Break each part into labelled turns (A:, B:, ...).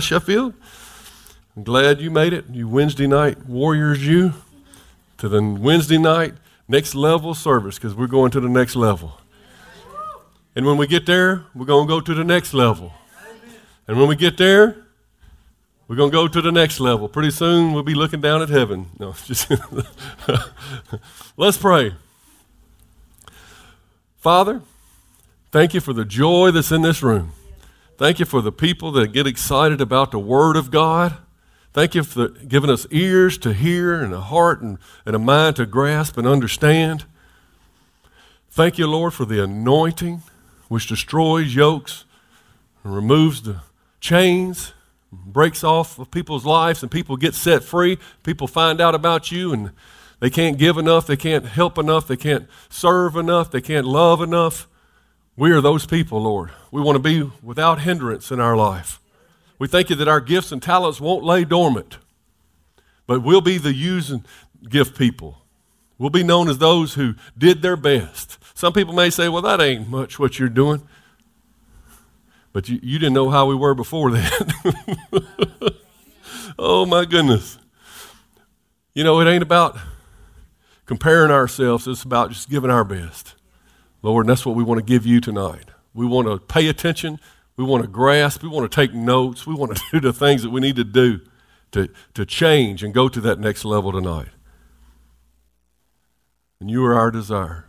A: Sheffield. I'm glad you made it. You Wednesday night warriors, you to the Wednesday night next level service because we're going to the next level. And when we get there, we're going to go to the next level. And when we get there, we're going to go to the next level. Pretty soon, we'll be looking down at heaven. No, just let's pray. Father, thank you for the joy that's in this room. Thank you for the people that get excited about the Word of God. Thank you for giving us ears to hear and a heart and, and a mind to grasp and understand. Thank you, Lord, for the anointing which destroys yokes and removes the chains, breaks off of people's lives, and people get set free. People find out about you and they can't give enough, they can't help enough, they can't serve enough, they can't love enough. We are those people, Lord. We want to be without hindrance in our life. We thank you that our gifts and talents won't lay dormant, but we'll be the use and gift people. We'll be known as those who did their best. Some people may say, well, that ain't much what you're doing. But you, you didn't know how we were before that. oh, my goodness. You know, it ain't about comparing ourselves, it's about just giving our best. Lord, and that's what we want to give you tonight. We want to pay attention. We want to grasp. We want to take notes. We want to do the things that we need to do to, to change and go to that next level tonight. And you are our desire.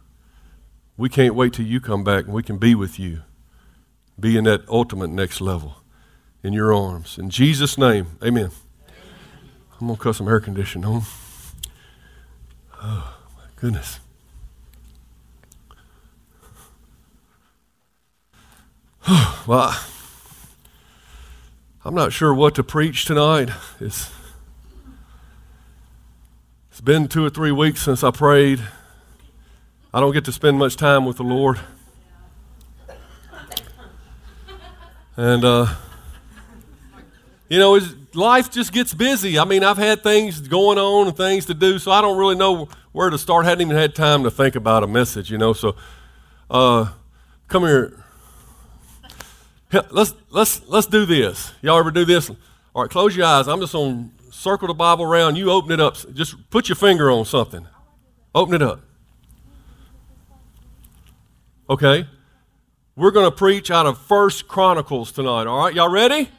A: We can't wait till you come back and we can be with you, be in that ultimate next level in your arms. In Jesus' name, amen. I'm going to cut some air conditioning on. Oh, my goodness. well, I'm not sure what to preach tonight. It's, it's been two or three weeks since I prayed. I don't get to spend much time with the Lord. And, uh, you know, life just gets busy. I mean, I've had things going on and things to do, so I don't really know where to start. I hadn't even had time to think about a message, you know. So, uh, come here. Let's let's let's do this. Y'all ever do this? All right, close your eyes. I'm just gonna circle the Bible around. You open it up. Just put your finger on something. Open it up. Okay. We're gonna preach out of First Chronicles tonight. All right, y'all ready?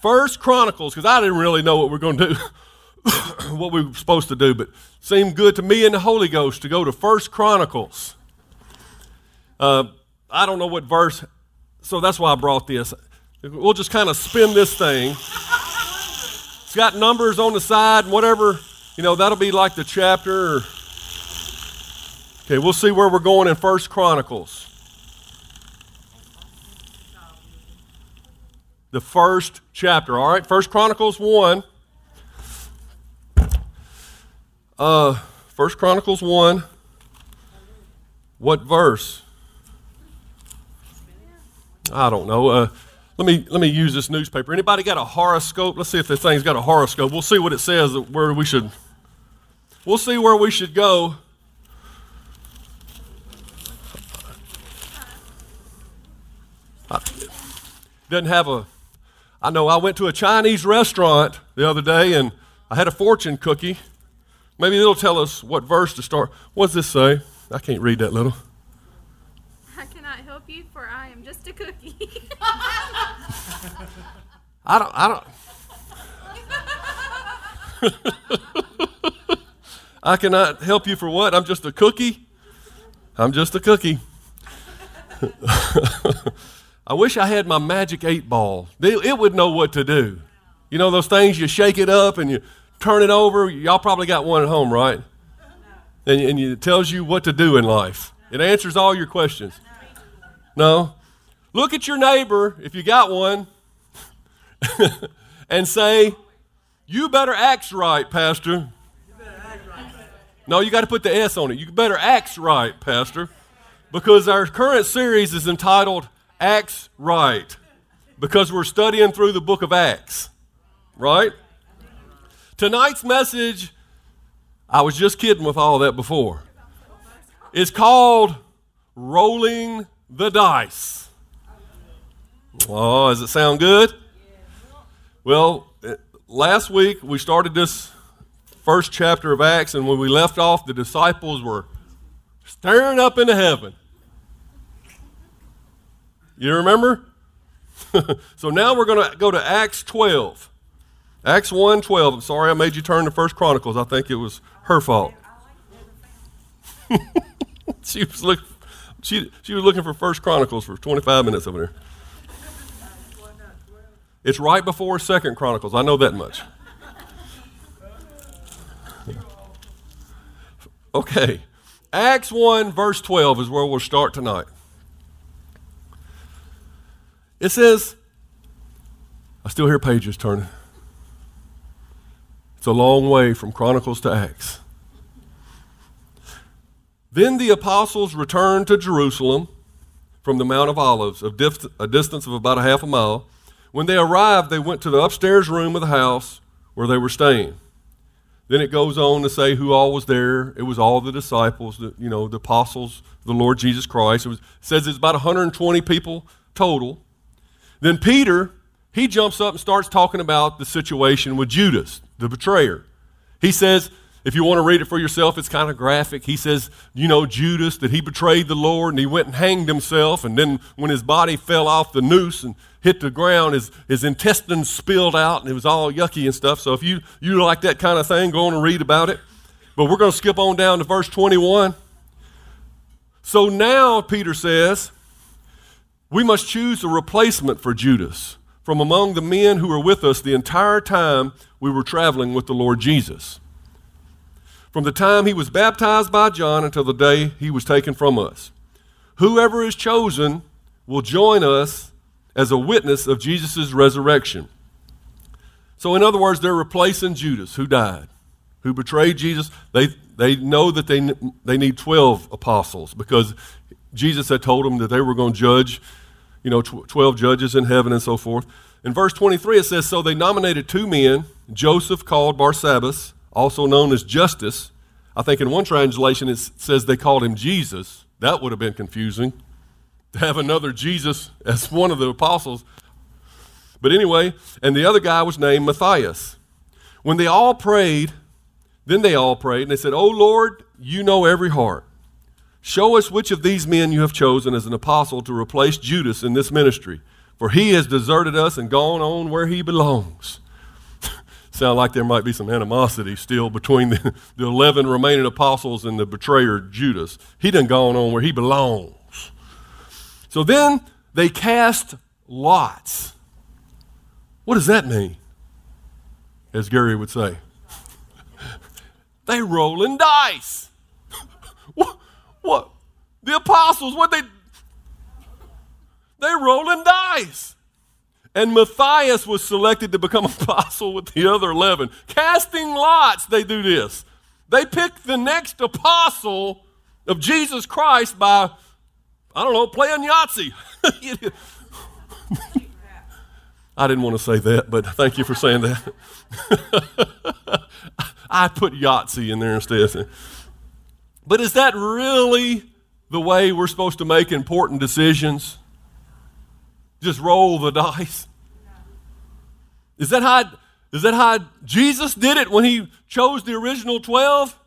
A: First Chronicles, because I didn't really know what we're gonna do, what we were supposed to do, but seemed good to me and the Holy Ghost to go to First Chronicles. Uh, I don't know what verse so that's why I brought this. We'll just kind of spin this thing. It's got numbers on the side and whatever, you know, that'll be like the chapter. Or... Okay, we'll see where we're going in First Chronicles. The first chapter, all right? First Chronicles 1. Uh, First Chronicles 1. What verse? I don't know. Uh, let me let me use this newspaper. Anybody got a horoscope? Let's see if this thing's got a horoscope. We'll see what it says where we should. We'll see where we should go. I, doesn't have a. I know I went to a Chinese restaurant the other day and I had a fortune cookie. Maybe it'll tell us what verse to start. What's this say? I can't read that little.
B: I cannot help you, for I am just a cookie.
A: I don't. I don't. I cannot help you for what? I'm just a cookie. I'm just a cookie. I wish I had my magic eight ball. It would know what to do. You know those things you shake it up and you turn it over. Y'all probably got one at home, right? and, and it tells you what to do in life. It answers all your questions. No. Look at your neighbor, if you got one, and say, You better act right, Pastor. No, you got to put the S on it. You better act right, Pastor, because our current series is entitled Acts Right, because we're studying through the book of Acts, right? Tonight's message, I was just kidding with all that before, is called Rolling the Dice. Oh, does it sound good? Well, eh, last week we started this first chapter of Acts, and when we left off, the disciples were staring up into heaven. You remember? so now we're going to go to Acts 12. Acts 1 12. I'm sorry I made you turn to First Chronicles. I think it was her fault. she, was look, she, she was looking for First Chronicles for 25 minutes over there. It's right before Second Chronicles. I know that much. Okay. Acts 1, verse 12 is where we'll start tonight. It says, I still hear pages turning. It's a long way from Chronicles to Acts. Then the apostles returned to Jerusalem from the Mount of Olives, a, distance of about a half a mile. When they arrived, they went to the upstairs room of the house where they were staying. Then it goes on to say who all was there. It was all the disciples, the, you know, the apostles, the Lord Jesus Christ. It, was, says it's about 120 people total. Then Peter, he jumps up and starts talking about the situation with Judas, the betrayer. He says, if you want to read it for yourself, it's kind of graphic. He says, you know, Judas, that he betrayed the Lord and he went and hanged himself. And then when his body fell off the noose and hit the ground, his, his intestines spilled out and it was all yucky and stuff. So if you, you like that kind of thing, go on and read about it. But we're going to skip on down to verse 21. So now, Peter says, we must choose a replacement for Judas from among the men who were with us the entire time we were traveling with the Lord Jesus. From the time he was baptized by John until the day he was taken from us. Whoever is chosen will join us as a witness of Jesus' resurrection. So, in other words, they're replacing Judas, who died, who betrayed Jesus. They, they know that they, they need 12 apostles because Jesus had told them that they were going to judge, you know, 12 judges in heaven and so forth. In verse 23, it says So they nominated two men, Joseph called Barsabbas, also known as Justus. I think in one translation it says they called him Jesus. That would have been confusing to have another Jesus as one of the apostles. But anyway, and the other guy was named Matthias. When they all prayed, then they all prayed, and they said, Oh Lord, you know every heart. Show us which of these men you have chosen as an apostle to replace Judas in this ministry, for he has deserted us and gone on where he belongs. Sound like there might be some animosity still between the, the 11 remaining apostles and the betrayer Judas. He done gone on where he belongs. So then they cast lots. What does that mean? As Gary would say, they rolling dice. what, what? The apostles, what they they rolling dice. And Matthias was selected to become apostle with the other 11. Casting lots, they do this. They pick the next apostle of Jesus Christ by I don't know, playing Yahtzee. I didn't want to say that, but thank you for saying that. I put Yahtzee in there instead. But is that really the way we're supposed to make important decisions? Just roll the dice? Is that how, is that how Jesus did it when he chose the original 12?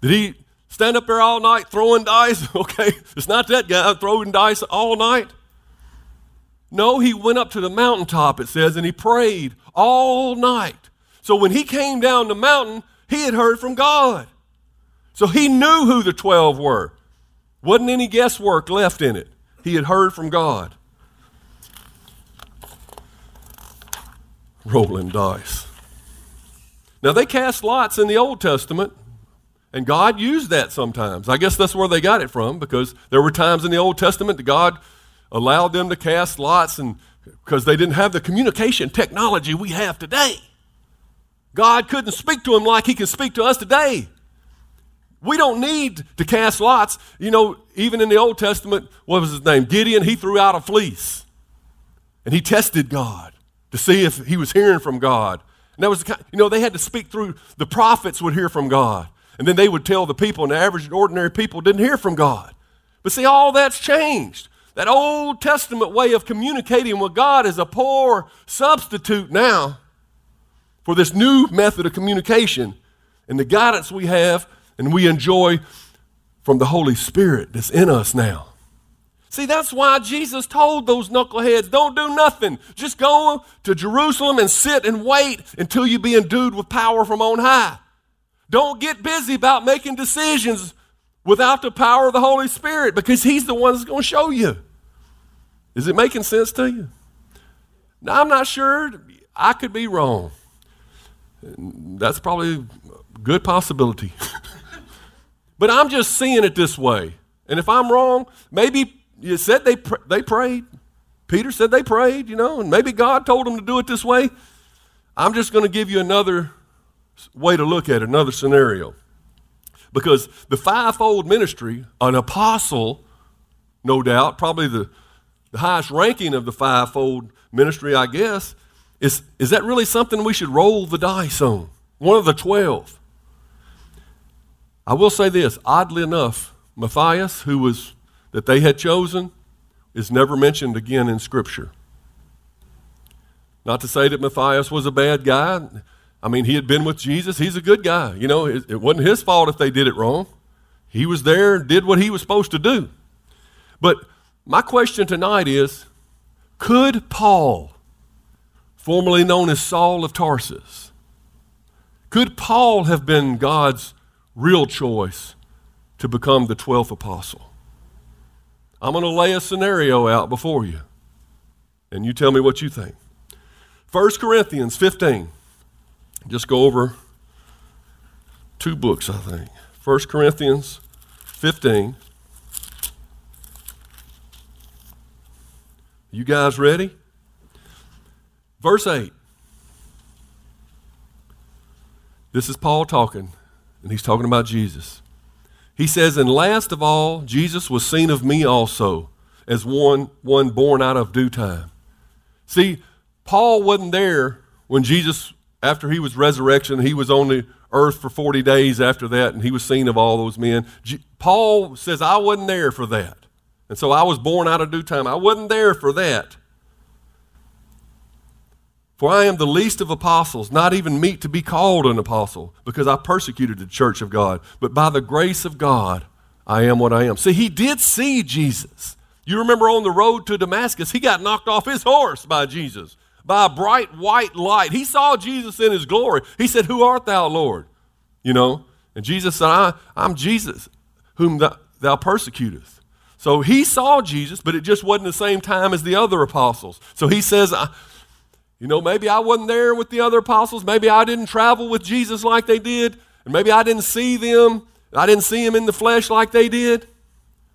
A: Did he stand up there all night throwing dice. Okay, it's not that guy throwing dice all night. No, he went up to the mountaintop, it says, and he prayed all night. So when he came down the mountain, he had heard from God. So he knew who the 12 were. Wasn't any guesswork left in it. He had heard from God. Rolling dice. Now, they cast lots in the Old Testament And God used that sometimes. I guess that's where they got it from because there were times in the Old Testament that God allowed them to cast lots and because they didn't have the communication technology we have today. God couldn't speak to them like he can speak to us today. We don't need to cast lots. You know, even in the Old Testament, what was his name? Gideon, he threw out a fleece. And he tested God to see if he was hearing from God. And that was, the kind, you know, they had to speak through, the prophets would hear from God. And then they would tell the people, and the average ordinary people didn't hear from God. But see, all that's changed. That Old Testament way of communicating with God is a poor substitute now for this new method of communication and the guidance we have and we enjoy from the Holy Spirit that's in us now. See, that's why Jesus told those knuckleheads, don't do nothing. Just go to Jerusalem and sit and wait until you be endued with power from on high. Don't get busy about making decisions without the power of the Holy Spirit because He's the one that's going to show you. Is it making sense to you? Now, I'm not sure. I could be wrong. That's probably a good possibility. but I'm just seeing it this way. And if I'm wrong, maybe you said they, pr- they prayed. Peter said they prayed, you know, and maybe God told them to do it this way. I'm just going to give you another way to look at it, another scenario. Because the fivefold ministry, an apostle, no doubt, probably the, the highest ranking of the fivefold ministry, I guess, is, is that really something we should roll the dice on? One of the twelve. I will say this oddly enough, Matthias, who was that they had chosen, is never mentioned again in Scripture. Not to say that Matthias was a bad guy. I mean, he had been with Jesus. He's a good guy. You know, it, it wasn't his fault if they did it wrong. He was there and did what he was supposed to do. But my question tonight is could Paul, formerly known as Saul of Tarsus, could Paul have been God's real choice to become the 12th apostle? I'm going to lay a scenario out before you, and you tell me what you think. 1 Corinthians 15. Just go over two books, I think. 1 Corinthians 15. You guys ready? Verse 8. This is Paul talking, and he's talking about Jesus. He says, And last of all, Jesus was seen of me also, as one, one born out of due time. See, Paul wasn't there when Jesus after he was resurrection, he was on the earth for 40 days after that, and he was seen of all those men. Paul says, I wasn't there for that. And so I was born out of due time. I wasn't there for that. For I am the least of apostles, not even meet to be called an apostle, because I persecuted the church of God. But by the grace of God, I am what I am. See, he did see Jesus. You remember on the road to Damascus, he got knocked off his horse by Jesus by a bright white light. He saw Jesus in his glory. He said, Who art thou, Lord? You know? And Jesus said, I, am Jesus, whom thou, thou persecutest. So he saw Jesus, but it just wasn't the same time as the other apostles. So he says, You know, maybe I wasn't there with the other apostles. Maybe I didn't travel with Jesus like they did. And maybe I didn't see them. I didn't see him in the flesh like they did.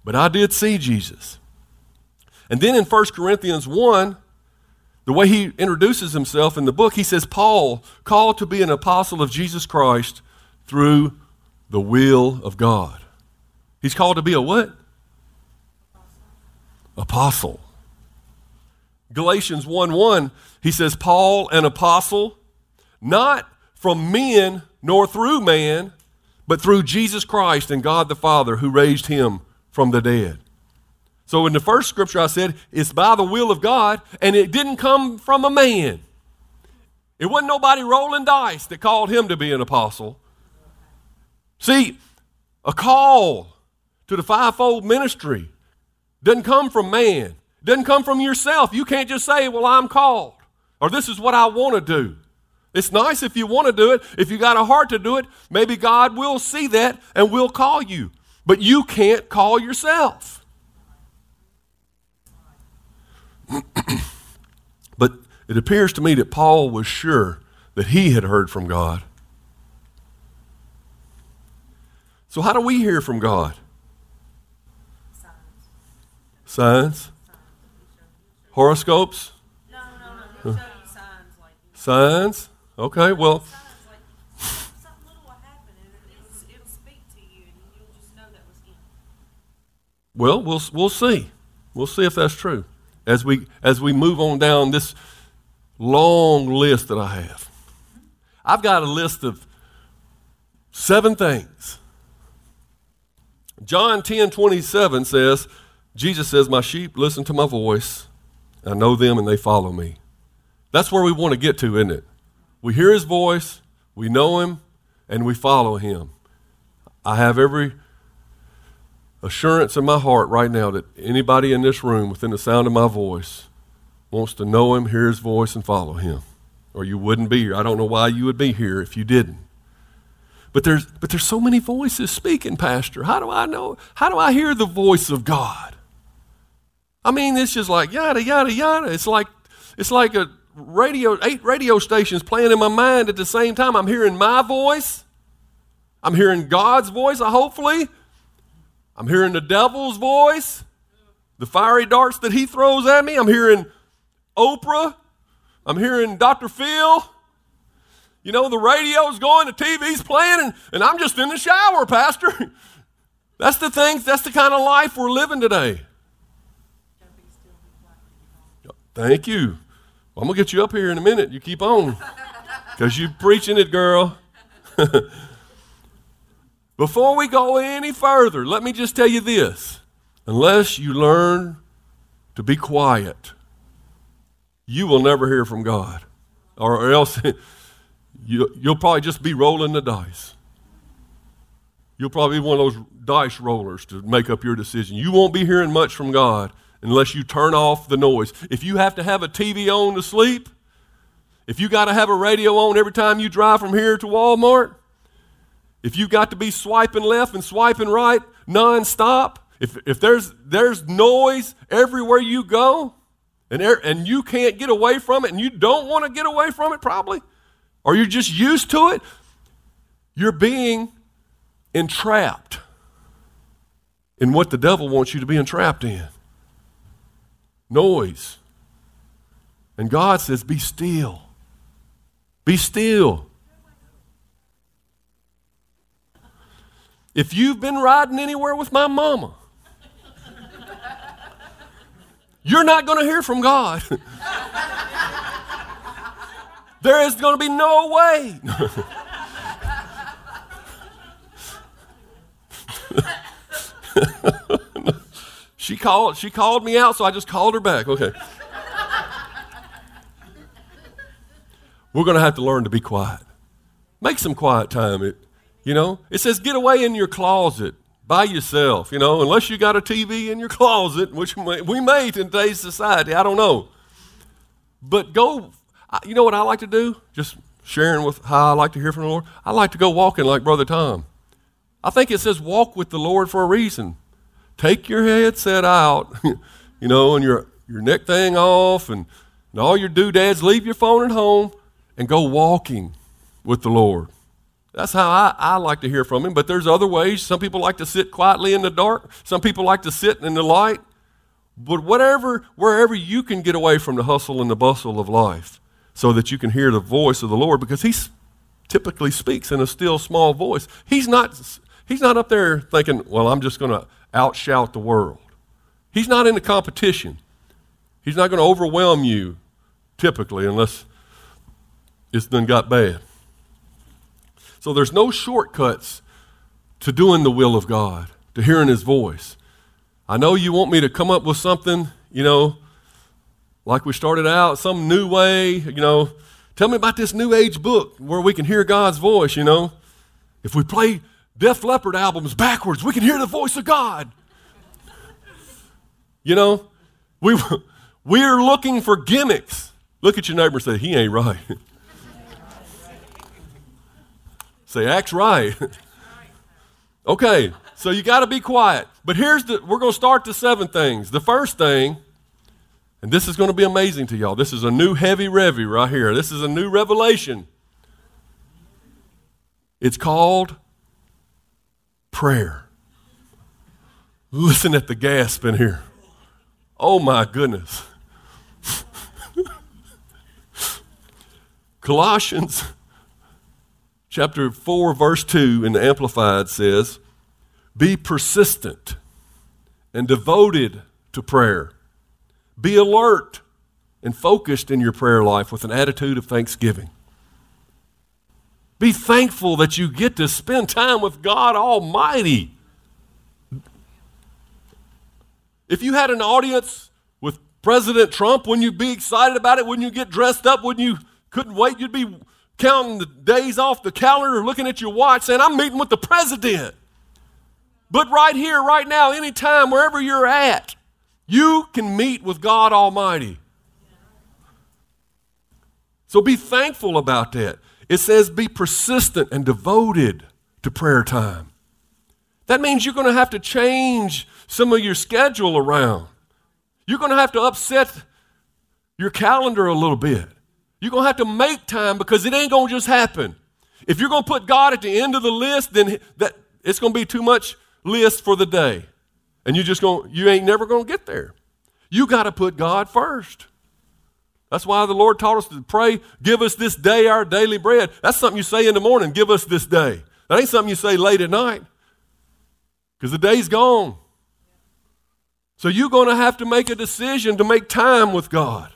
A: But I did see Jesus. And then in 1 Corinthians 1, the way he introduces himself in the book, he says, Paul, called to be an apostle of Jesus Christ through the will of God. He's called to be a what? Apostle. Galatians 1 1, he says, Paul, an apostle, not from men nor through man, but through Jesus Christ and God the Father who raised him from the dead. So in the first scripture, I said it's by the will of God, and it didn't come from a man. It wasn't nobody rolling dice that called him to be an apostle. See, a call to the fivefold ministry doesn't come from man, doesn't come from yourself. You can't just say, Well, I'm called, or this is what I want to do. It's nice if you want to do it. If you got a heart to do it, maybe God will see that and will call you. But you can't call yourself. but it appears to me that Paul was sure that he had heard from God. So, how do we hear from God? Signs? Horoscopes?
C: No, no, no. He'll signs like
A: Signs? Okay, well,
C: signs like something little will happen and it'll, it'll speak to you and you'll just know that was him.
A: well, we'll we'll see. We'll see if that's true as we as we move on down this long list that I have. I've got a list of seven things. John 10 27 says, Jesus says, My sheep listen to my voice. I know them and they follow me. That's where we want to get to, isn't it? We hear his voice, we know him, and we follow him. I have every assurance in my heart right now that anybody in this room within the sound of my voice wants to know him, hear his voice, and follow him. Or you wouldn't be here. I don't know why you would be here if you didn't. But there's, but there's so many voices speaking, Pastor. How do I know? How do I hear the voice of God? I mean, it's just like yada yada yada. It's like it's like a radio, eight radio stations playing in my mind at the same time. I'm hearing my voice. I'm hearing God's voice. Hopefully, I'm hearing the devil's voice, the fiery darts that he throws at me. I'm hearing Oprah. I'm hearing Dr. Phil. You know, the radio's going, the TV's playing, and, and I'm just in the shower, Pastor. That's the things, that's the kind of life we're living today. Thank you. I'm going to get you up here in a minute. You keep on. Because you're preaching it, girl. Before we go any further, let me just tell you this. Unless you learn to be quiet, you will never hear from God. Or else you, you'll probably just be rolling the dice. You'll probably be one of those dice rollers to make up your decision. You won't be hearing much from God unless you turn off the noise. If you have to have a TV on to sleep, if you got to have a radio on every time you drive from here to Walmart, if you got to be swiping left and swiping right nonstop, if, if there's, there's noise everywhere you go and, er, and you can't get away from it and you don't want to get away from it probably, or you're just used to it, you're being entrapped in what the devil wants you to be entrapped in noise. And God says, Be still. Be still. If you've been riding anywhere with my mama, you're not going to hear from God. there is going to be no way. she called she called me out, so I just called her back. Okay. We're going to have to learn to be quiet. Make some quiet time. It, you know, it says get away in your closet by yourself, you know, unless you got a TV in your closet, which we may in today's society. I don't know. But go, you know what I like to do? Just sharing with how I like to hear from the Lord. I like to go walking like Brother Tom. I think it says walk with the Lord for a reason. Take your headset out, you know, and your, your neck thing off and, and all your doodads. Leave your phone at home and go walking with the Lord. That's how I, I like to hear from him. But there's other ways. Some people like to sit quietly in the dark. Some people like to sit in the light. But whatever, wherever you can get away from the hustle and the bustle of life so that you can hear the voice of the Lord because he typically speaks in a still small voice. He's not, he's not up there thinking, well, I'm just going to outshout the world. He's not in the competition. He's not going to overwhelm you typically unless it's done got bad. So there's no shortcuts to doing the will of God, to hearing His voice. I know you want me to come up with something, you know, like we started out, some new way, you know. Tell me about this new age book where we can hear God's voice, you know. If we play Def Leppard albums backwards, we can hear the voice of God. You know, we, we're looking for gimmicks. Look at your neighbor and say, he ain't right. say, acts right. okay, so you got to be quiet. But here's the, we're going to start the seven things. The first thing, and this is going to be amazing to y'all. This is a new heavy revy right here. This is a new revelation. It's called prayer. Listen at the gasp in here. Oh my goodness. Colossians chapter 4, verse 2 in the Amplified says, Be persistent and devoted to prayer. Be alert and focused in your prayer life with an attitude of thanksgiving. Be thankful that you get to spend time with God Almighty. If you had an audience with President Trump, wouldn't you be excited about it? Wouldn't you get dressed up? Wouldn't you couldn't wait? You'd be counting the days off the calendar, looking at your watch, saying, I'm meeting with the president. But right here, right now, anytime, wherever you're at, you can meet with God Almighty. So be thankful about that. It says be persistent and devoted to prayer time. That means you're going to have to change some of your schedule around. You're going to have to upset your calendar a little bit. You're going to have to make time because it ain't going to just happen. If you're going to put God at the end of the list, then that it's going to be too much list for the day. And you just going you ain't never going to get there. You got to put God first. That's why the Lord taught us to pray, give us this day our daily bread. That's something you say in the morning, give us this day. That ain't something you say late at night. Because the day's gone. So you're going to have to make a decision to make time with God.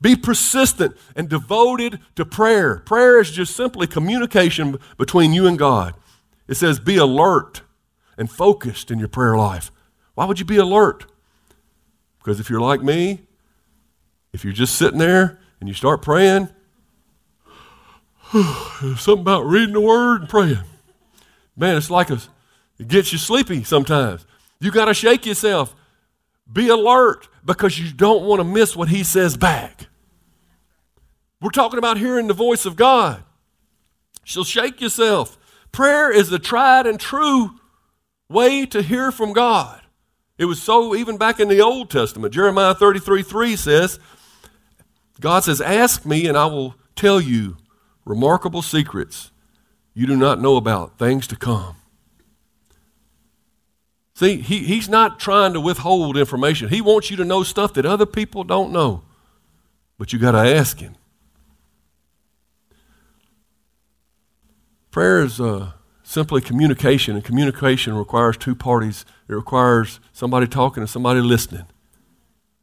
A: Be persistent and devoted to prayer. Prayer is just simply communication between you and God. It says, be alert and focused in your prayer life. Why would you be alert? Because if you're like me, if you're just sitting there and you start praying, there's something about reading the word and praying. Man, it's like a, it gets you sleepy sometimes. You got to shake yourself. Be alert because you don't want to miss what he says back. We're talking about hearing the voice of God. So shake yourself. Prayer is the tried and true way to hear from God. It was so even back in the Old Testament. Jeremiah 33 3 says, God says, Ask me and I will tell you remarkable secrets you do not know about, things to come. See, he, he's not trying to withhold information. He wants you to know stuff that other people don't know. But you got to ask him. Prayer is uh, simply communication, and communication requires two parties. It requires somebody talking and somebody listening.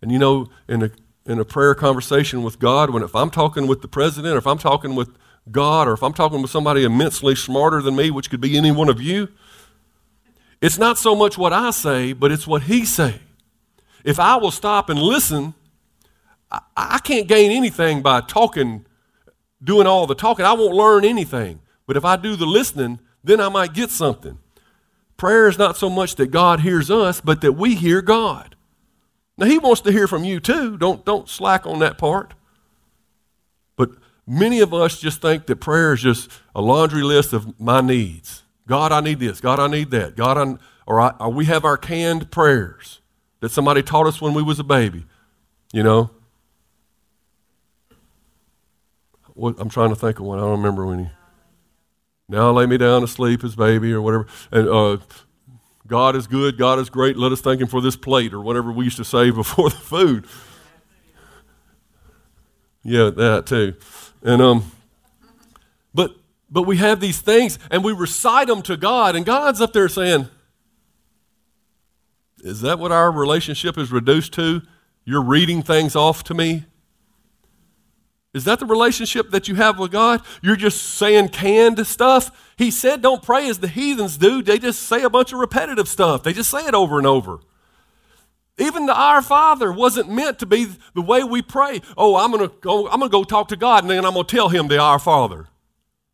A: And you know, in a in a prayer conversation with God, when if I'm talking with the president, or if I'm talking with God, or if I'm talking with somebody immensely smarter than me, which could be any one of you, it's not so much what I say, but it's what He say. If I will stop and listen, I, I can't gain anything by talking, doing all the talking. I won't learn anything. But if I do the listening, then I might get something. Prayer is not so much that God hears us, but that we hear God. Now he wants to hear from you too. Don't don't slack on that part. But many of us just think that prayer is just a laundry list of my needs. God, I need this. God, I need that. God, I, or, I, or we have our canned prayers that somebody taught us when we was a baby. You know. What, I'm trying to think of one. I don't remember when he. Now lay me down to sleep as baby or whatever. And uh, God is good, God is great, let us thank Him for this plate, or whatever we used to say before the food. Yeah, that too. And um, but but we have these things and we recite them to God, and God's up there saying, Is that what our relationship is reduced to? You're reading things off to me? Is that the relationship that you have with God? You're just saying canned stuff? He said, don't pray as the heathens do. They just say a bunch of repetitive stuff, they just say it over and over. Even the Our Father wasn't meant to be the way we pray. Oh, I'm going to go, I'm going to go talk to God and then I'm going to tell him the Our Father.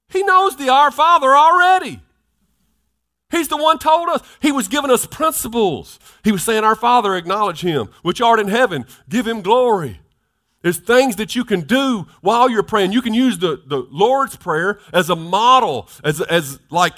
A: He knows the Our Father already. He's the one told us. He was giving us principles. He was saying, Our Father, acknowledge him, which art in heaven, give him glory. There's things that you can do while you're praying. You can use the, the Lord's Prayer as a model, as, as like,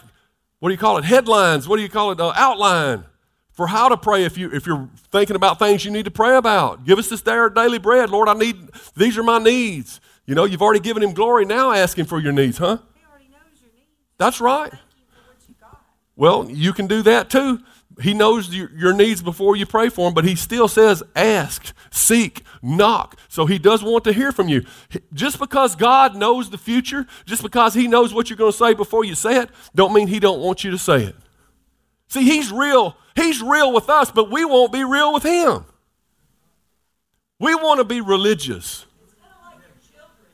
A: what do you call it? Headlines. What do you call it? Uh, outline for how to pray if, you, if you're thinking about things you need to pray about. Give us this day our daily bread. Lord, I need, these are my needs. You know, you've already given him glory. Now ask him for your needs, huh?
C: He already knows your needs.
A: That's right.
C: Thank you for what you got.
A: Well, you can do that too. He knows your, needs before you pray for him, but he still says, ask, seek, knock. So he does want to hear from you. Just because God knows the future, just because he knows what you're going to say before you say it, don't mean he don't want you to say it. See, he's real. He's real with us, but we won't be real with him. We want to be religious.
C: It's kind of like your children.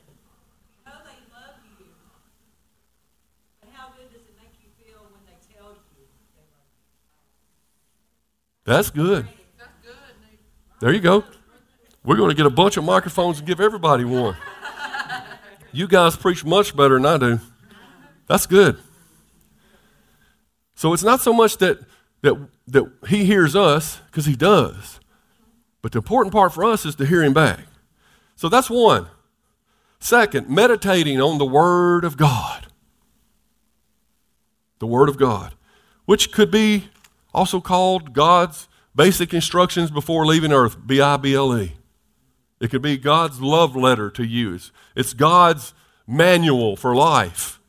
C: You know they love you. But how good does it make you feel when they tell you they love you?
A: That's good. There you go. We're going to get a bunch of microphones and give everybody one. You guys preach much better than I do. That's good. So it's not so much that, that, that he hears us, because he does. But the important part for us is to hear him back. So that's one. Second, meditating on the Word of God. The Word of God, which could be also called God's basic instructions before leaving earth, B I B L E. It could be God's love letter to you. It's, it's God's manual for life.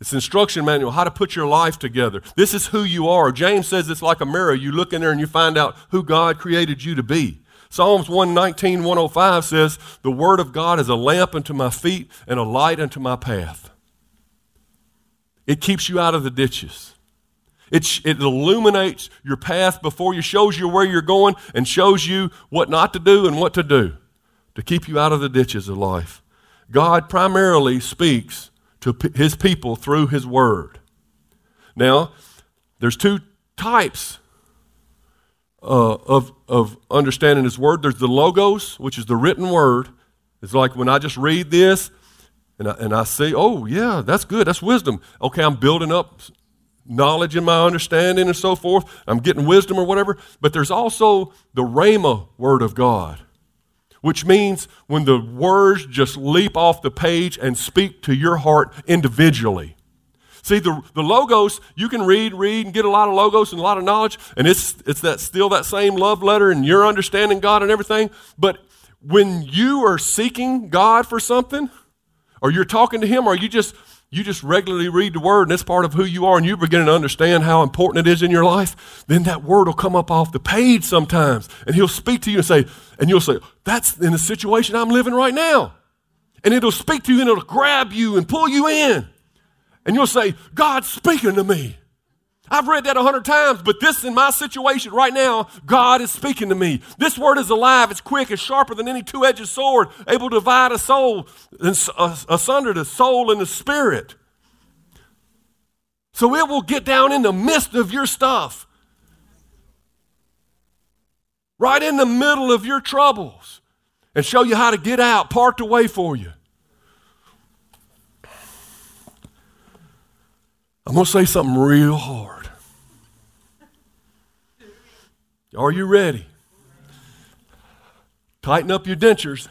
A: It's instruction manual, how to put your life together. This is who you are. James says it's like a mirror. You look in there and you find out who God created you to be. Psalms 119, 105 says, The word of God is a lamp unto my feet and a light unto my path. It keeps you out of the ditches. It, illuminates your path before you, shows you where you're going, and shows you what not to do and what to do to keep you out of the ditches of life. God primarily speaks to his people through his word. Now, there's two types uh, of, of understanding his word. There's the logos, which is the written word. It's like when I just read this and I, and I say, oh, yeah, that's good. That's wisdom. Okay, I'm building up knowledge in my understanding and so forth. I'm getting wisdom or whatever. But there's also the Rhema word of God, which means when the words just leap off the page and speak to your heart individually. See, the, the logos, you can read, read, and get a lot of logos and a lot of knowledge, and it's, it's that still that same love letter and you're understanding God and everything. But when you are seeking God for something, or you're talking to Him, or you just you just regularly read the word and it's part of who you are and you're beginning to understand how important it is in your life, then that word will come up off the page sometimes and he'll speak to you and say, and you'll say, that's in the situation I'm living right now. And it'll speak to you and it'll grab you and pull you in. And you'll say, God's speaking to me. I've read that a hundred times, but this in my situation right now, God is speaking to me. This word is alive, it's quick, it's sharper than any two edged sword, able to divide a soul, and asunder the soul and the spirit. So it will get down in the midst of your stuff, right in the middle of your troubles, and show you how to get out, part the way for you. I'm going to say something real hard. Are you ready? Tighten up your dentures.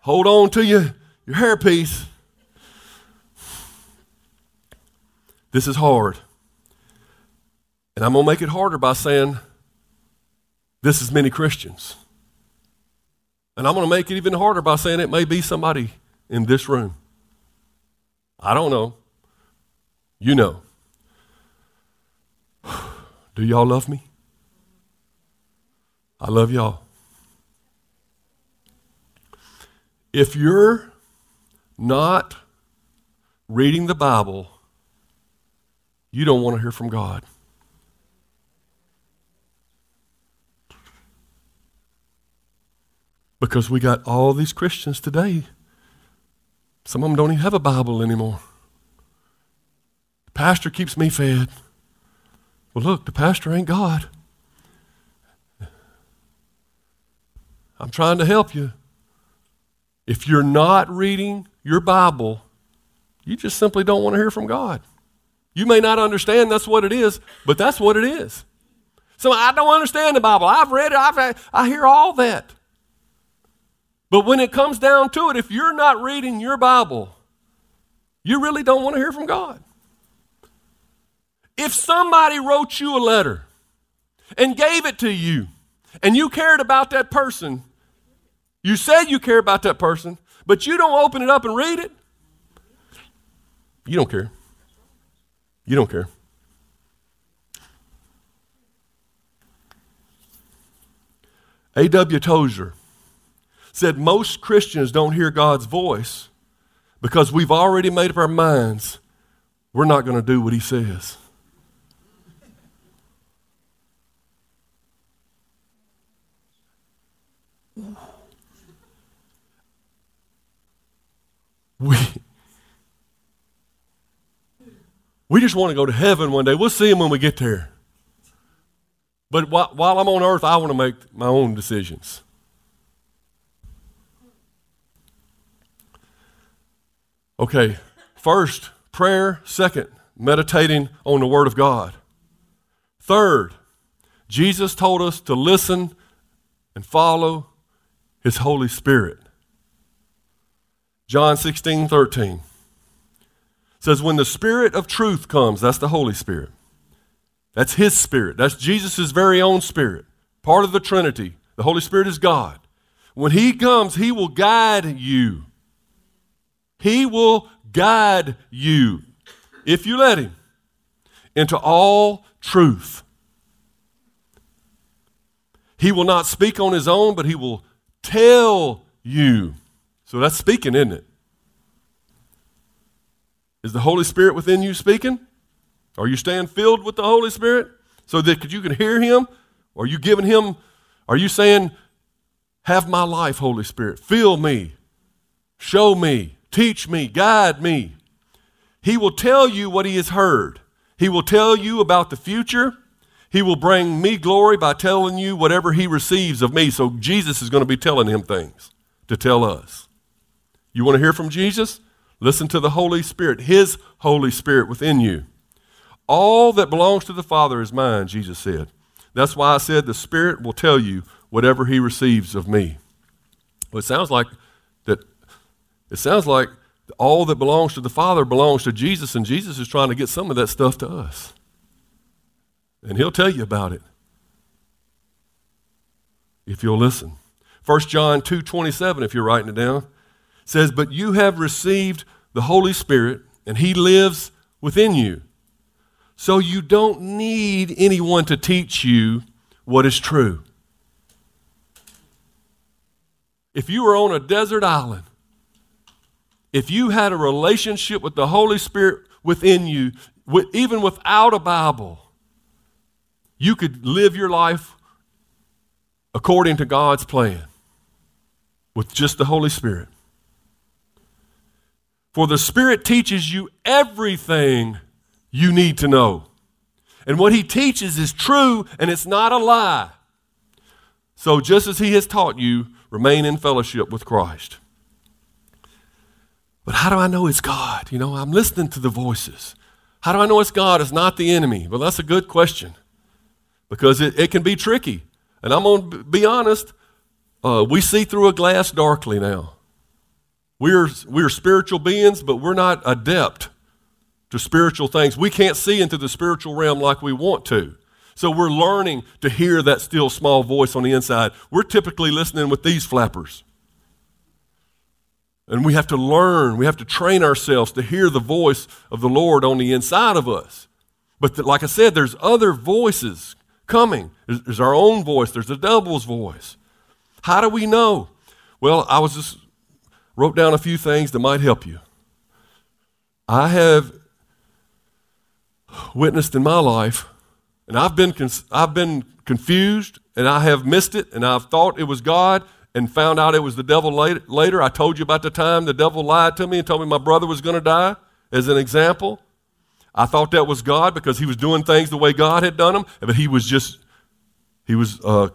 A: Hold on to your, your hairpiece. This is hard. And I'm going to make it harder by saying, this is many Christians. And I'm going to make it even harder by saying it may be somebody in this room. I don't know. You know. Do y'all love me? I love y'all. If you're not reading the Bible, you don't want to hear from God. Because we got all these Christians today some of them don't even have a Bible anymore. The pastor keeps me fed. Well, look, the pastor ain't God. I'm trying to help you. If you're not reading your Bible, you just simply don't want to hear from God. You may not understand that's what it is, but that's what it is. So I don't understand the Bible. I've read it. I've, I hear all that. But when it comes down to it, if you're not reading your Bible, you really don't want to hear from God. If somebody wrote you a letter and gave it to you, and you cared about that person, you said you care about that person, but you don't open it up and read it, you don't care. You don't care. A.W. Tozer said most Christians don't hear God's voice because we've already made up our minds we're not going to do what He says. We, we just want to go to heaven one day. We'll see Him when we get there. But while, while I'm on earth, I want to make my own decisions. Okay, first, prayer. Second, meditating on the Word of God. Third, Jesus told us to listen and follow His Holy Spirit. John 16, 13 says, When the Spirit of truth comes, that's the Holy Spirit. That's His Spirit. That's Jesus' very own Spirit, part of the Trinity. The Holy Spirit is God. When He comes, He will guide you. He will guide you, if you let Him, into all truth. He will not speak on His own, but He will tell you. So that's speaking, isn't it? Is the Holy Spirit within you speaking? Are you staying filled with the Holy Spirit so that you can hear Him? Are you giving Him, are you saying, Have my life, Holy Spirit? Fill me, show me, teach me, guide me. He will tell you what He has heard. He will tell you about the future. He will bring me glory by telling you whatever He receives of me. So Jesus is going to be telling Him things to tell us. You want to hear from Jesus? Listen to the Holy Spirit, His Holy Spirit within you. All that belongs to the Father is mine, Jesus said. That's why I said the Spirit will tell you whatever He receives of me. Well, it sounds like that. It sounds like all that belongs to the Father belongs to Jesus, and Jesus is trying to get some of that stuff to us. And He'll tell you about it if you'll listen. 1 John 2 27, if you're writing it down says, But you have received the Holy Spirit, and He lives within you. So you don't need anyone to teach you what is true. If you were on a desert island, if you had a relationship with the Holy Spirit within you, even without a Bible, you could live your life according to God's plan with just the Holy Spirit. For the Spirit teaches you everything you need to know. And what He teaches is true and it's not a lie. So, just as He has taught you, remain in fellowship with Christ. But how do I know it's God? You know, I'm listening to the voices. How do I know it's God? It's not the enemy. Well, that's a good question because it, it can be tricky. And I'm going to be honest, uh, we see through a glass darkly now. We're, we're spiritual beings, but we're not adept to spiritual things. We can't see into the spiritual realm like we want to. So we're learning to hear that still small voice on the inside. We're typically listening with these flappers. And we have to learn, we have to train ourselves to hear the voice of the Lord on the inside of us. But the, like I said, there's other voices coming. There's, there's our own voice, there's the devil's voice. How do we know? Well, I was just wrote down a few things that might help you. I have witnessed in my life, and I've been, I've been confused, and I have missed it, and I've thought it was God, and found out it was the devil later. I told you about the time the devil lied to me and told me my brother was going to die, as an example. I thought that was God because he was doing things the way God had done them, but he was just, he was uh,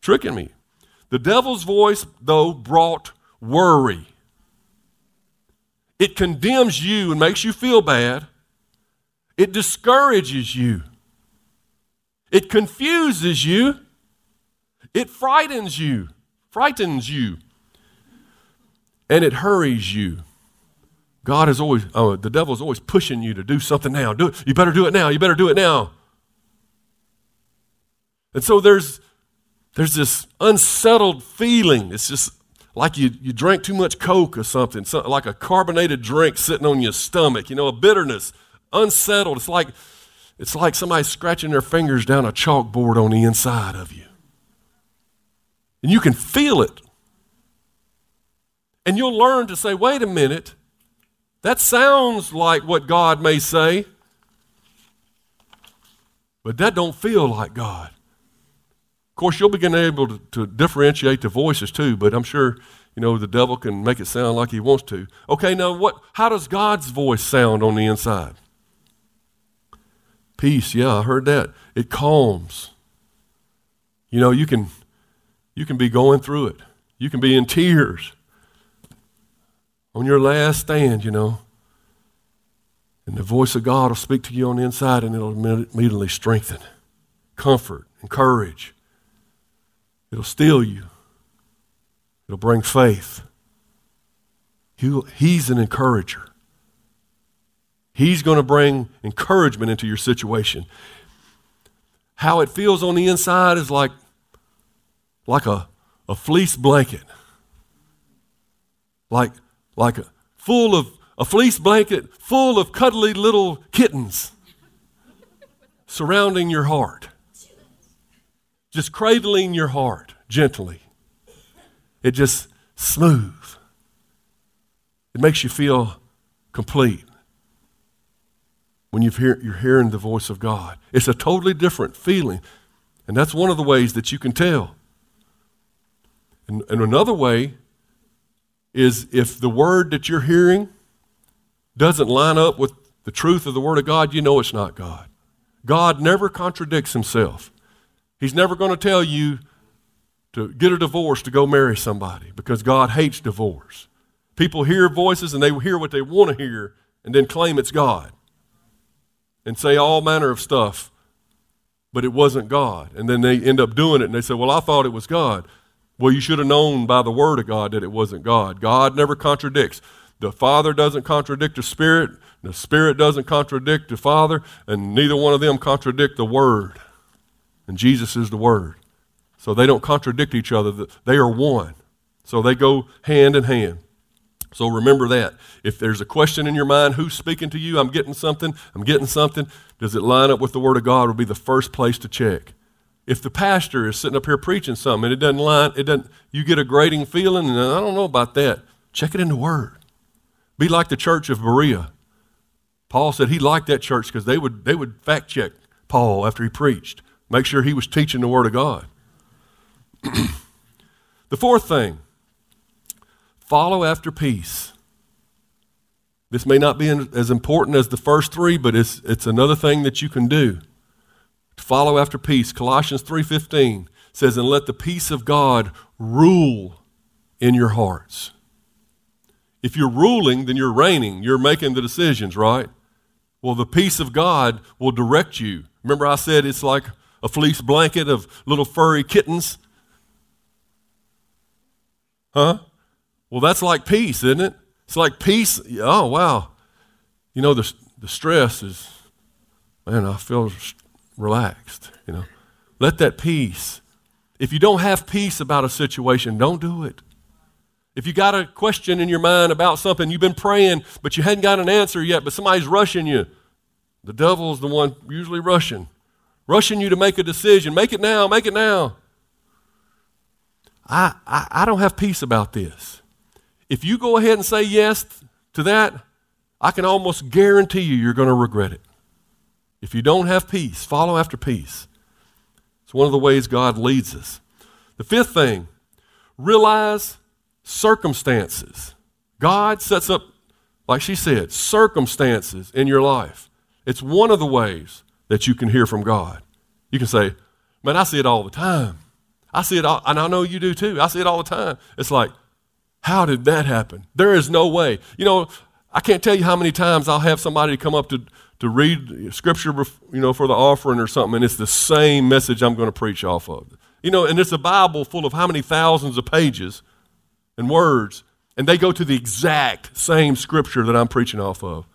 A: tricking me. The devil's voice, though, brought worry. It condemns you and makes you feel bad. It discourages you. It confuses you. It frightens you, frightens you. And it hurries you. God is always, oh, the devil is always pushing you to do something now. Do it. You better do it now. You better do it now. And so there's there's this unsettled feeling. It's just like you, you drank too much Coke or something, like a carbonated drink sitting on your stomach, you know, a bitterness, unsettled. It's like, it's like somebody scratching their fingers down a chalkboard on the inside of you. And you can feel it. And you'll learn to say, wait a minute, that sounds like what God may say, but that don't feel like God. Course, you'll begin able to, to differentiate the voices too, but I'm sure you know the devil can make it sound like he wants to. Okay, now what? How does God's voice sound on the inside? Peace. Yeah, I heard that. It calms. You know, you can you can be going through it. You can be in tears on your last stand, you know. And the voice of God will speak to you on the inside and it'll immediately strengthen, comfort, encourage. It'll steel you, it'll bring faith. He, he's an encourager. He's going to bring encouragement into your situation. How it feels on the inside is like, like a, a fleece blanket. Like, like a, full of a fleece blanket full of cuddly little kittens surrounding your heart. Just cradling your heart gently. It just smooth. It makes you feel complete when you you're hearing the voice of God. It's a totally different feeling. And that's one of the ways that you can tell. And, and another way is if the word that you're hearing doesn't line up with the truth of the Word of God, you know it's not God. God never contradicts Himself. He's never going to tell you to get a divorce to go marry somebody because God hates divorce. People hear voices and they hear what they want to hear and then claim it's God and say all manner of stuff, but it wasn't God. And then they end up doing it and they say, Well, I thought it was God. Well, you should have known by the Word of God that it wasn't God. God never contradicts. The Father doesn't contradict the Spirit, the Spirit doesn't contradict the Father, and neither one of them contradict the Word. And Jesus is the Word. So they don't contradict each other, they are one. So they go hand in hand. So remember that. If there's a question in your mind, who's speaking to you? I'm getting something, I'm getting something. Does it line up with the Word of God? Would be the first place to check. If the pastor is sitting up here preaching something and it doesn't line, it doesn't, you get a grating feeling, and I don't know about that. Check it in the Word. Be like the church of Berea. Paul said he liked that church because they would, they would fact check Paul after he preached, make sure he was teaching the Word of God. the fourth thing follow after peace. This may not be as important as the first three, but it's, it's another thing that you can do. To follow after peace. Colossians 3.15 says, And let the peace of God rule in your hearts. If you're ruling, then you're reigning. You're making the decisions, right? Well, the peace of God will direct you. Remember, I said it's like a fleece blanket of little furry kittens? Huh? Well, that's like peace, isn't it? It's like peace. Oh, wow. You know, the, the stress is, man, I feel relaxed, you know. Let that peace. If you don't have peace about a situation, don't do it. If you got a question in your mind about something, you've been praying, but you hadn't got an answer yet, but somebody's rushing you. The devil's the one usually rushing, rushing you to make a decision. Make it now, make it now. I, I, I don't have peace about this. If you go ahead and say yes to that, I can almost guarantee you you're going to regret it. If you don't have peace, follow after peace. It's one of the ways God leads us. The fifth thing, realize circumstances. God sets up, like she said, circumstances in your life. It's one of the ways that you can hear from God. You can say, Man, I see it all the time. I see it all, and I know you do too. I see it all the time. It's like, how did that happen? There is no way. You know, I can't tell you how many times I'll have somebody come up to, to read scripture, you know, for the offering or something, and it's the same message I'm going to preach off of. You know, and it's a Bible full of how many thousands of pages, and words, and they go to the exact same scripture that I'm preaching off of.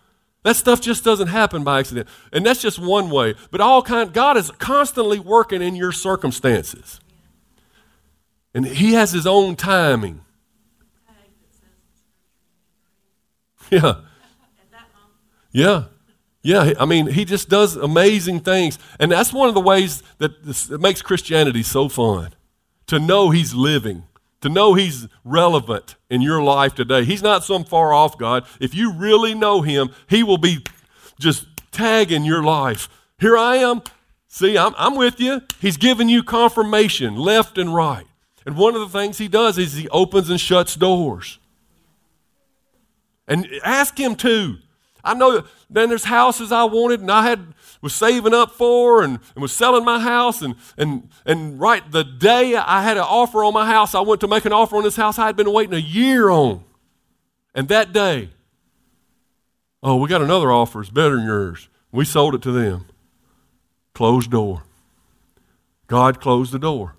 A: That stuff just doesn't happen by accident. And that's just one way. But all kind God is constantly working in your circumstances. And he has his own timing. Yeah. Yeah. Yeah, I mean, he just does amazing things. And that's one of the ways that, this, makes Christianity so fun to know he's living, to know he's relevant in your life today. He's not some far off God. If you really know him, he will be just tagging your life. Here I am. See, I'm, I'm with you. He's giving you confirmation left and right. And one of the things he does is he opens and shuts doors. And ask him to. I know then there's houses I wanted and I had was saving up for and, and was selling my house and, and and right the day I had an offer on my house, I went to make an offer on this house I had been waiting a year on. And that day, oh, we got another offer, it's better than yours. We sold it to them. Closed door. God closed the door.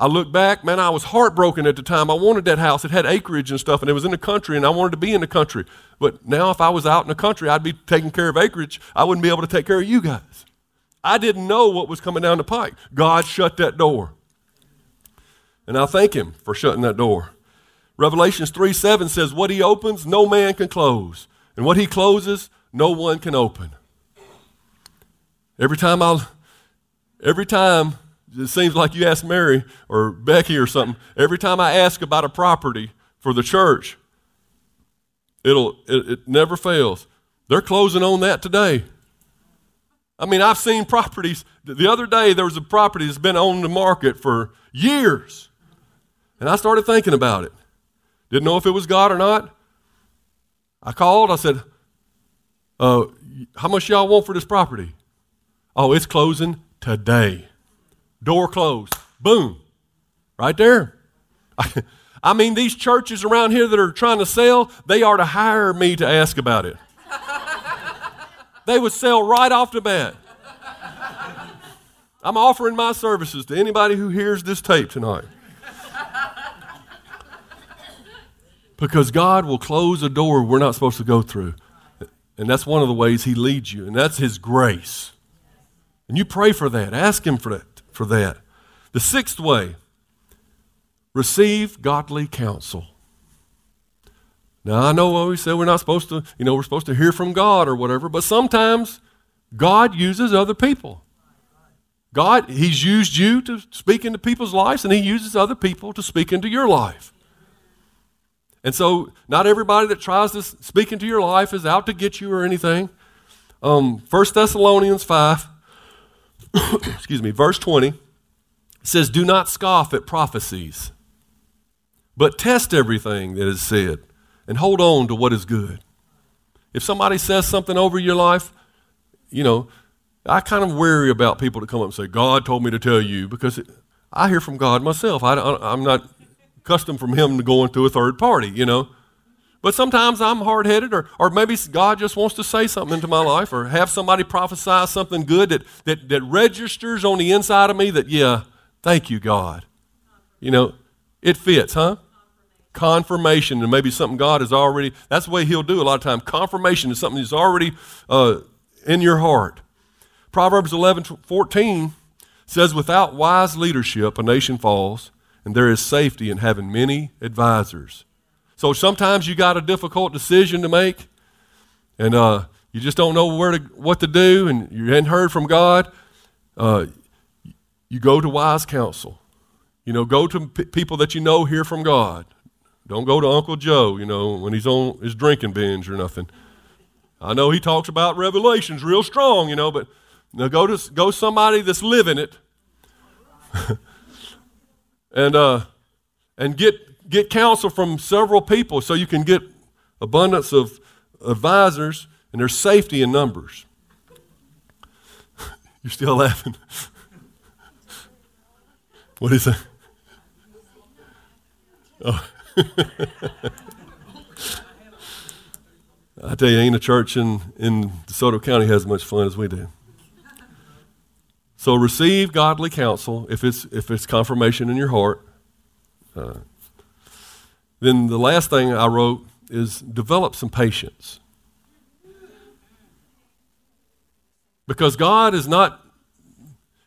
A: I look back, man, I was heartbroken at the time. I wanted that house. It had acreage and stuff, and it was in the country, and I wanted to be in the country. But now, if I was out in the country, I'd be taking care of acreage. I wouldn't be able to take care of you guys. I didn't know what was coming down the pike. God shut that door. And I thank Him for shutting that door. Revelations 3 7 says, What He opens, no man can close. And what He closes, no one can open. Every time I, every time it seems like you ask Mary or Becky or something, every time I ask about a property for the church, it'll, it, it never fails. They're closing on that today. I mean, I've seen properties. The other day, there was a property that's been on the market for years. And I started thinking about it. Didn't know if it was God or not. I called. I said, uh, How much y'all want for this property? Oh, it's closing today. Door closed. Boom. Right there. I mean, these churches around here that are trying to sell, they are to hire me to ask about it. they would sell right off the bat. I'm offering my services to anybody who hears this tape tonight. because God will close a door we're not supposed to go through. And that's one of the ways He leads you, and that's His grace. And you pray for that. Ask Him for that for that. The sixth way, receive godly counsel. Now, I know what we said we're not supposed to, you know, we're supposed to hear from God or whatever, but sometimes God uses other people. God, He's used you to speak into people's lives, and He uses other people to speak into your life. And so, not everybody that tries to speak into your life is out to get you or anything. Um, 1 Thessalonians 5 excuse me, verse 20 says, Do not scoff at prophecies, but test everything that is said and hold on to what is good. If somebody says something over your life, you know, I kind of worry about people that come up and say, God told me to tell you, because it, I hear from God myself. I, I'm not accustomed from Him to going to a third party, you know. But sometimes I'm hard headed, or, or maybe God just wants to say something into my life, or have somebody prophesy something good that, that, that registers on the inside of me that, yeah, thank you, God. You know, it fits, huh? Confirmation, and maybe something God has already, that's the way He'll do a lot of times. Confirmation is something that's already uh, in your heart. Proverbs 11 14 says, Without wise leadership, a nation falls, and there is safety in having many advisors. So sometimes you got a difficult decision to make, and uh, you just don't know where to, what to do, and you hadn't heard from God. Uh, you go to wise counsel. You know, go to p- people that you know hear from God. Don't go to Uncle Joe, you know, when he's on his drinking binge or nothing. I know he talks about revelations real strong, you know, but now go to go somebody that's living it, and uh, and get get counsel from several people so you can get abundance of advisors and there's safety in numbers. You're still laughing. what is that? Oh. I tell you, ain't a church in, in DeSoto County has as much fun as we do. So receive godly counsel if it's, if it's confirmation in your heart. Uh, then the last thing I wrote is develop some patience. Because God is not,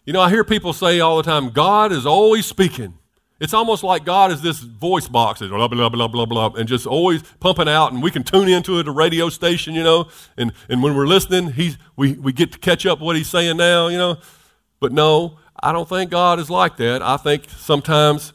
A: you know, I hear people say all the time, God is always speaking. It's almost like God is this voice box, blah, blah, blah, blah, blah, and just always pumping out, and we can tune into it, a radio station, you know, and, and when we're listening, he's, we, we get to catch up what he's saying now, you know. But no, I don't think God is like that. I think sometimes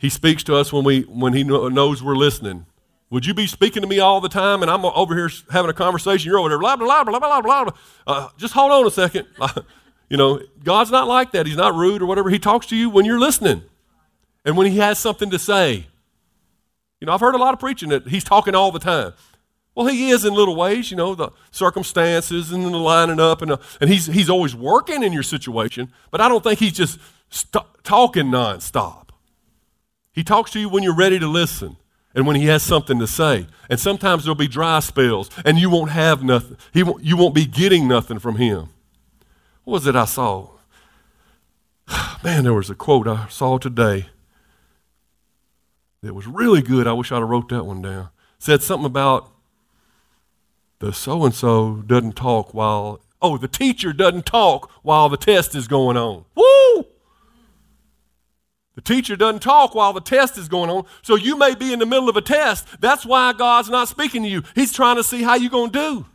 A: he speaks to us when, we, when he knows we're listening. Would you be speaking to me all the time and I'm over here having a conversation? You're over there, blah, blah, blah, blah, blah, blah. Uh, just hold on a second. you know, God's not like that. He's not rude or whatever. He talks to you when you're listening and when he has something to say. You know, I've heard a lot of preaching that he's talking all the time. Well, he is in little ways, you know, the circumstances and the lining up, and, uh, and he's, he's always working in your situation, but I don't think he's just st- talking nonstop. He talks to you when you're ready to listen and when he has something to say. And sometimes there'll be dry spells, and you won't have nothing. He won't, you won't be getting nothing from him. What was it I saw? Man, there was a quote I saw today that was really good. I wish I'd have wrote that one down. It said something about the so and so doesn't talk while oh the teacher doesn't talk while the test is going on. Woo! The teacher doesn't talk while the test is going on. So you may be in the middle of a test. That's why God's not speaking to you. He's trying to see how you're going to do.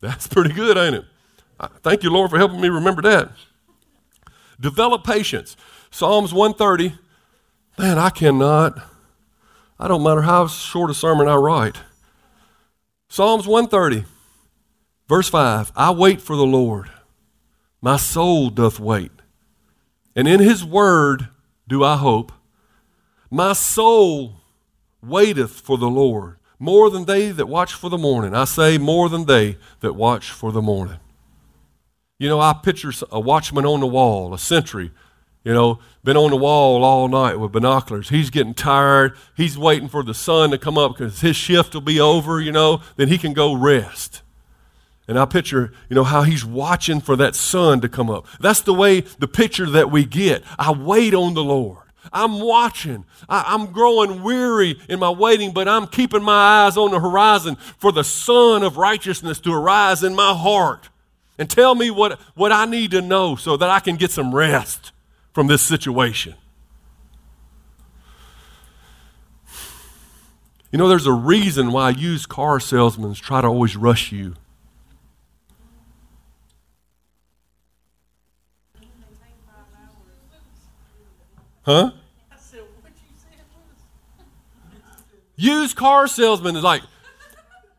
A: That's pretty good, ain't it? Thank you, Lord, for helping me remember that. Develop patience. Psalms 130. Man, I cannot. I don't matter how short a sermon I write. Psalms 130, verse 5 I wait for the Lord. My soul doth wait and in his word do I hope. My soul waiteth for the Lord more than they that watch for the morning. I say, more than they that watch for the morning. You know, I picture a watchman on the wall, a sentry, you know, been on the wall all night with binoculars. He's getting tired. He's waiting for the sun to come up because his shift will be over, you know, then he can go rest. And I picture, you know, how he's watching for that sun to come up. That's the way, the picture that we get. I wait on the Lord. I'm watching. I, am growing weary in my waiting, but I'm keeping my eyes on the horizon for the sun of righteousness to arise in my heart and tell me what, what I need to know so that I can get some rest from this situation. You know, there's a reason why used car salesmen try to always rush you Huh? Used car salesman is like,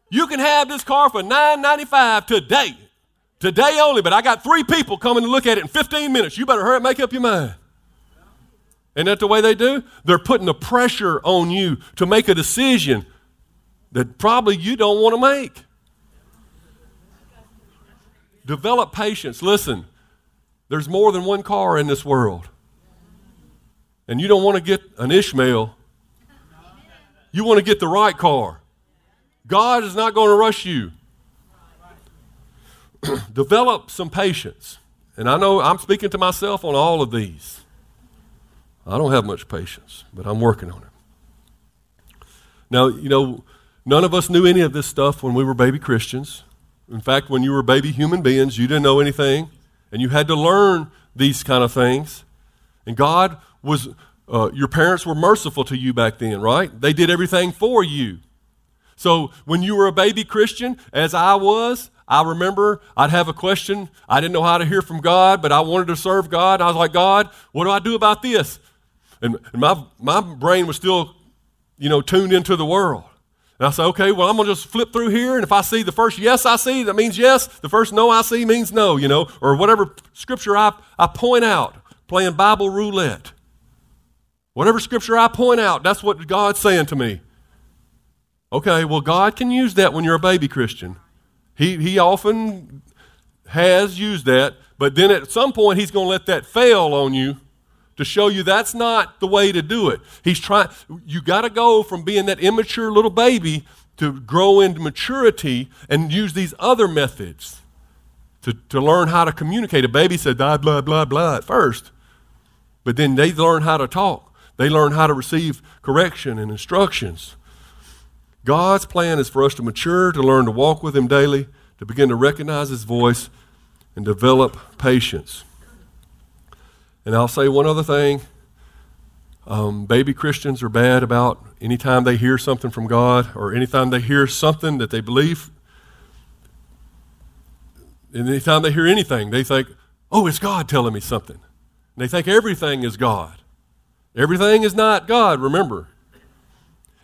A: you can have this car for $9.95 today. Today only, but I got three people coming to look at it in 15 minutes. You better hurry up, make up your mind. Isn't that the way they do? They're putting the pressure on you to make a decision that probably you don't want to make. Develop patience. Listen, there's more than one car in this world and you don't want to get an Ishmael, you want to get the right car. God is not going to rush you. Develop some patience. And I know I'm speaking to myself on all of these. I don't have much patience, but I'm working on it. Now, you know, none of us knew any of this stuff when we were baby Christians. In fact, when you were baby human beings, you didn't know anything, and you had to learn these kind of things. And God was uh, your parents were merciful to you back then, right? They did everything for you. So when you were a baby Christian, as I was, I remember I'd have a question. I didn't know how to hear from God, but I wanted to serve God. I was like, God, what do I do about this? And, and my, my brain was still, you know, tuned into the world. And I said, okay, well, I'm going to just flip through here. And if I see the first yes I see, that means yes. The first no I see means no, you know, or whatever scripture I, I point out, playing Bible roulette. Whatever scripture I point out, that's what God's saying to me. Okay, well, God can use that when you're a baby Christian. He, he often has used that, but then at some point He's going to let that fail on you to show you that's not the way to do it. He's trying, you got to go from being that immature little baby to grow into maturity and use these other methods to, to learn how to communicate. A baby said, blah, blah, blah, blah at first, but then they learn how to talk. They learn how to receive correction and instructions. God's plan is for us to mature, to learn to walk with Him daily, to begin to recognize His voice, and develop patience. And I'll say one other thing. Um, baby Christians are bad about anytime they hear something from God or anytime they hear something that they believe. And anytime they hear anything, they think, oh, it's God telling me something. And they think everything is God. Everything is not God, remember.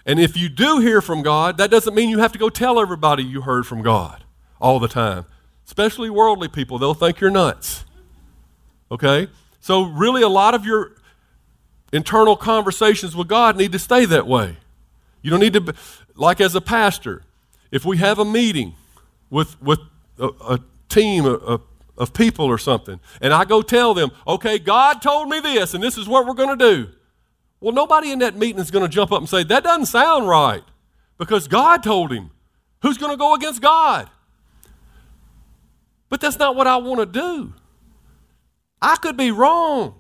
A: And if you do hear from God, that doesn't mean you have to go tell everybody you heard from God all the time. Especially worldly people, they'll think you're nuts. Okay? So, really, a lot of your internal conversations with God need to stay that way. You don't need to, be, like as a pastor, if we have a meeting with, with a, a team of, of people or something, and I go tell them, okay, God told me this, and this is what we're going to do. Well, nobody in that meeting is going to jump up and say, that doesn't sound right, because God told him. Who's going to go against God? But that's not what I want to do. I could be wrong.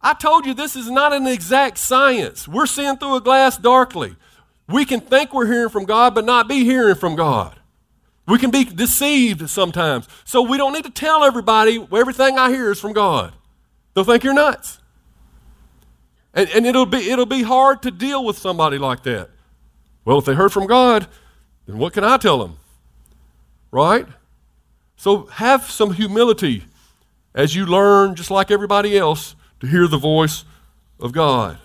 A: I told you this is not an exact science. We're seeing through a glass darkly. We can think we're hearing from God, but not be hearing from God. We can be deceived sometimes. So we don't need to tell everybody everything I hear is from God. They'll think you're nuts. And, and it'll, be, it'll be hard to deal with somebody like that. Well, if they heard from God, then what can I tell them? Right? So have some humility as you learn, just like everybody else, to hear the voice of God.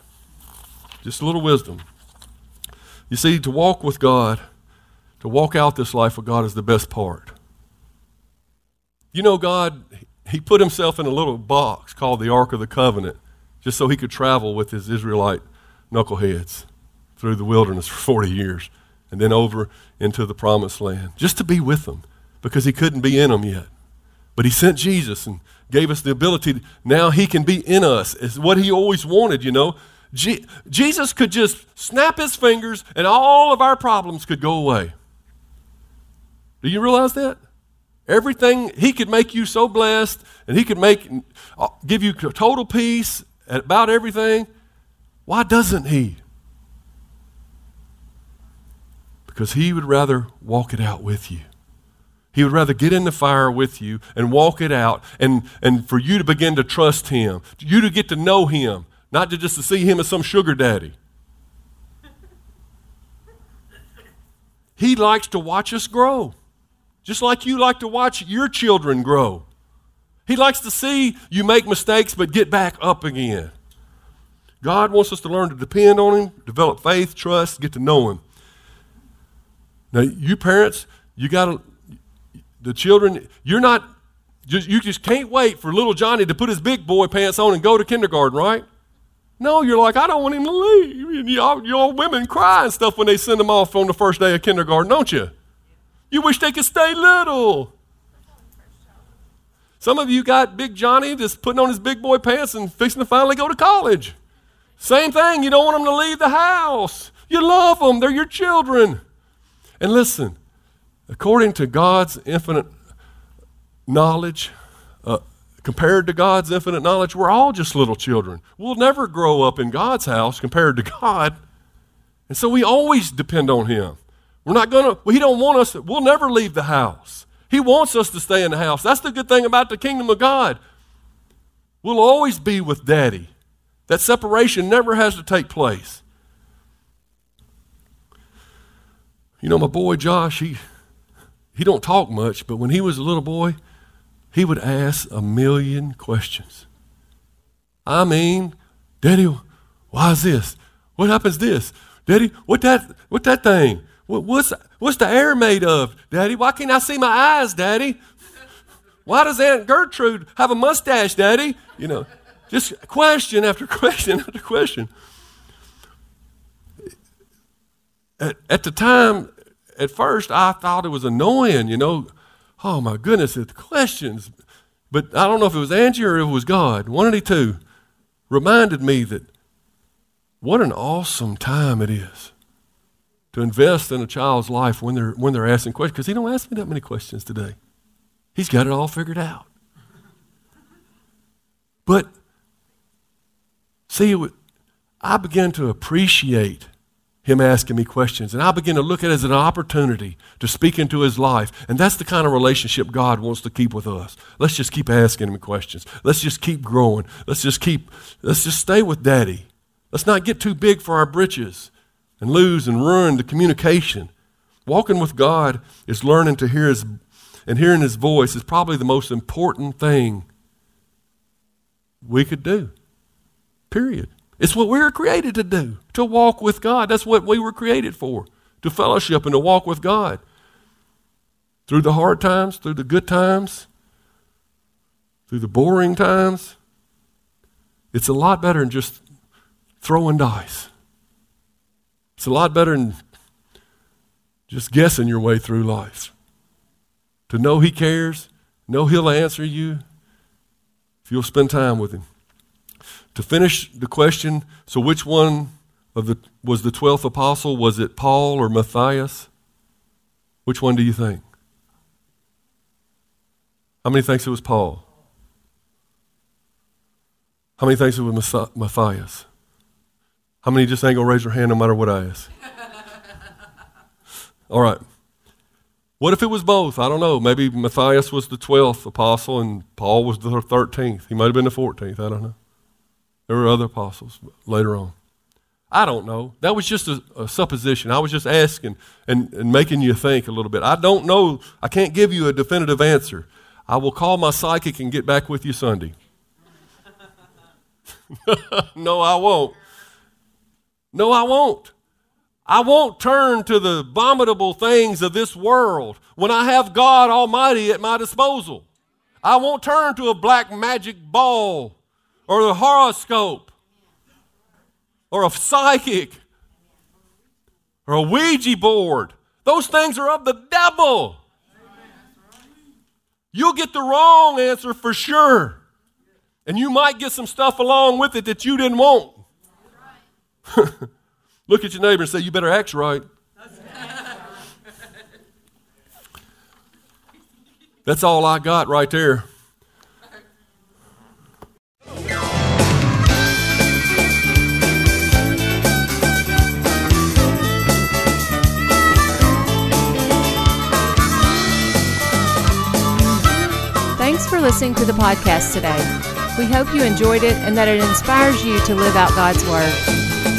A: Just a little wisdom. You see, to walk with God, to walk out this life with God is the best part. You know, God, He put Himself in a little box called the Ark of the Covenant just so He could travel with His Israelite knuckleheads through the wilderness for 40 years and then over into the promised land, just to be with them because He couldn't be in them yet. But He sent Jesus and gave us the ability. To, now He can be in us. It's what He always wanted, you know. Je- Jesus could just snap His fingers and all of our problems could go away. Do you realize that? Everything, He could make you so blessed and He could make, uh, give you total peace about everything. Why doesn't He? Because He would rather walk it out with you. He would rather get in the fire with you and walk it out and, and for you to begin to trust Him, you to get to know Him, not to just to see Him as some sugar daddy. He likes to watch us grow, just like you like to watch your children grow. He likes to see you make mistakes but get back up again. God wants us to learn to depend on Him, develop faith, trust, get to know Him. Now, you parents, you got to the children, you're not, you just can't wait for little Johnny to put his big boy pants on and go to kindergarten, right? No, you're like, I don't want him to leave. And y'all, y'all women cry and stuff when they send them off on the first day of kindergarten, don't you? You wish they could stay little. Some of you got big Johnny just putting on his big boy pants and fixing to finally go to college. Same thing, you don't want them to leave the house. You love them, they're your children. And listen, According to God's infinite knowledge, uh, compared to God's infinite knowledge, we're all just little children. We'll never grow up in God's house compared to God. And so we always depend on Him. We're not going to, well, He don't want us, we'll never leave the house. He wants us to stay in the house. That's the good thing about the kingdom of God. We'll always be with Daddy. That separation never has to take place. You know, my boy Josh, he, he don't talk much, but when he was a little boy, he would ask a million questions. I mean, Daddy, why is this? What happens this? Daddy, what that what that thing? What, what's what's the air made of? Daddy, why can't I see my eyes, Daddy? Why does Aunt Gertrude have a mustache, Daddy? You know, just question after question after question. At, at the time, at first I thought it was annoying, you know. Oh my goodness, the questions. But I don't know if it was Angie or if it was God. One of the two reminded me that what an awesome time it is to invest in a child's life when they're when they're asking questions. Because he don't ask me that many questions today. He's got it all figured out. But see, I began to appreciate him asking me questions. And I begin to look at it as an opportunity to speak into his life. And that's the kind of relationship God wants to keep with us. Let's just keep asking him questions. Let's just keep growing. Let's just keep, let's just stay with daddy. Let's not get too big for our britches and lose and ruin the communication. Walking with God is learning to hear his, and hearing his voice is probably the most important thing we could do. Period. It's what we were created to do, to walk with God. That's what we were created for, to fellowship and to walk with God. Through the hard times, through the good times, through the boring times. It's a lot better than just throwing dice. It's a lot better than just guessing your way through life. To know He cares, know He'll answer you if you'll spend time with Him. To finish the question, so which one of the was the twelfth apostle? Was it Paul or Matthias? Which one do you think? How many thinks it was Paul? How many thinks it was Matthias? How many just ain't gonna raise their hand no matter what I ask? All right. What if it was both? I don't know. Maybe Matthias was the 12th apostle and Paul was the 13th. He might have been the 14th. I don't know. There were other apostles later on. I don't know. That was just a, a supposition. I was just asking and, and making you think a little bit. I don't know. I can't give you a definitive answer. I will call my psychic and get back with you Sunday. no, I won't. No, I won't. I won't turn to the vomitable things of this world when I have God Almighty at my disposal. I won't turn to a black magic ball or the horoscope or a psychic or a Ouija board. Those things are of the devil. You'll get the wrong answer for sure. And you might get some stuff along with it that you didn't want. Look at your neighbor and say, You better act right. That's all I got right there.
D: Thanks for listening to the podcast today. We hope you enjoyed it and that it inspires you to live out God's Word.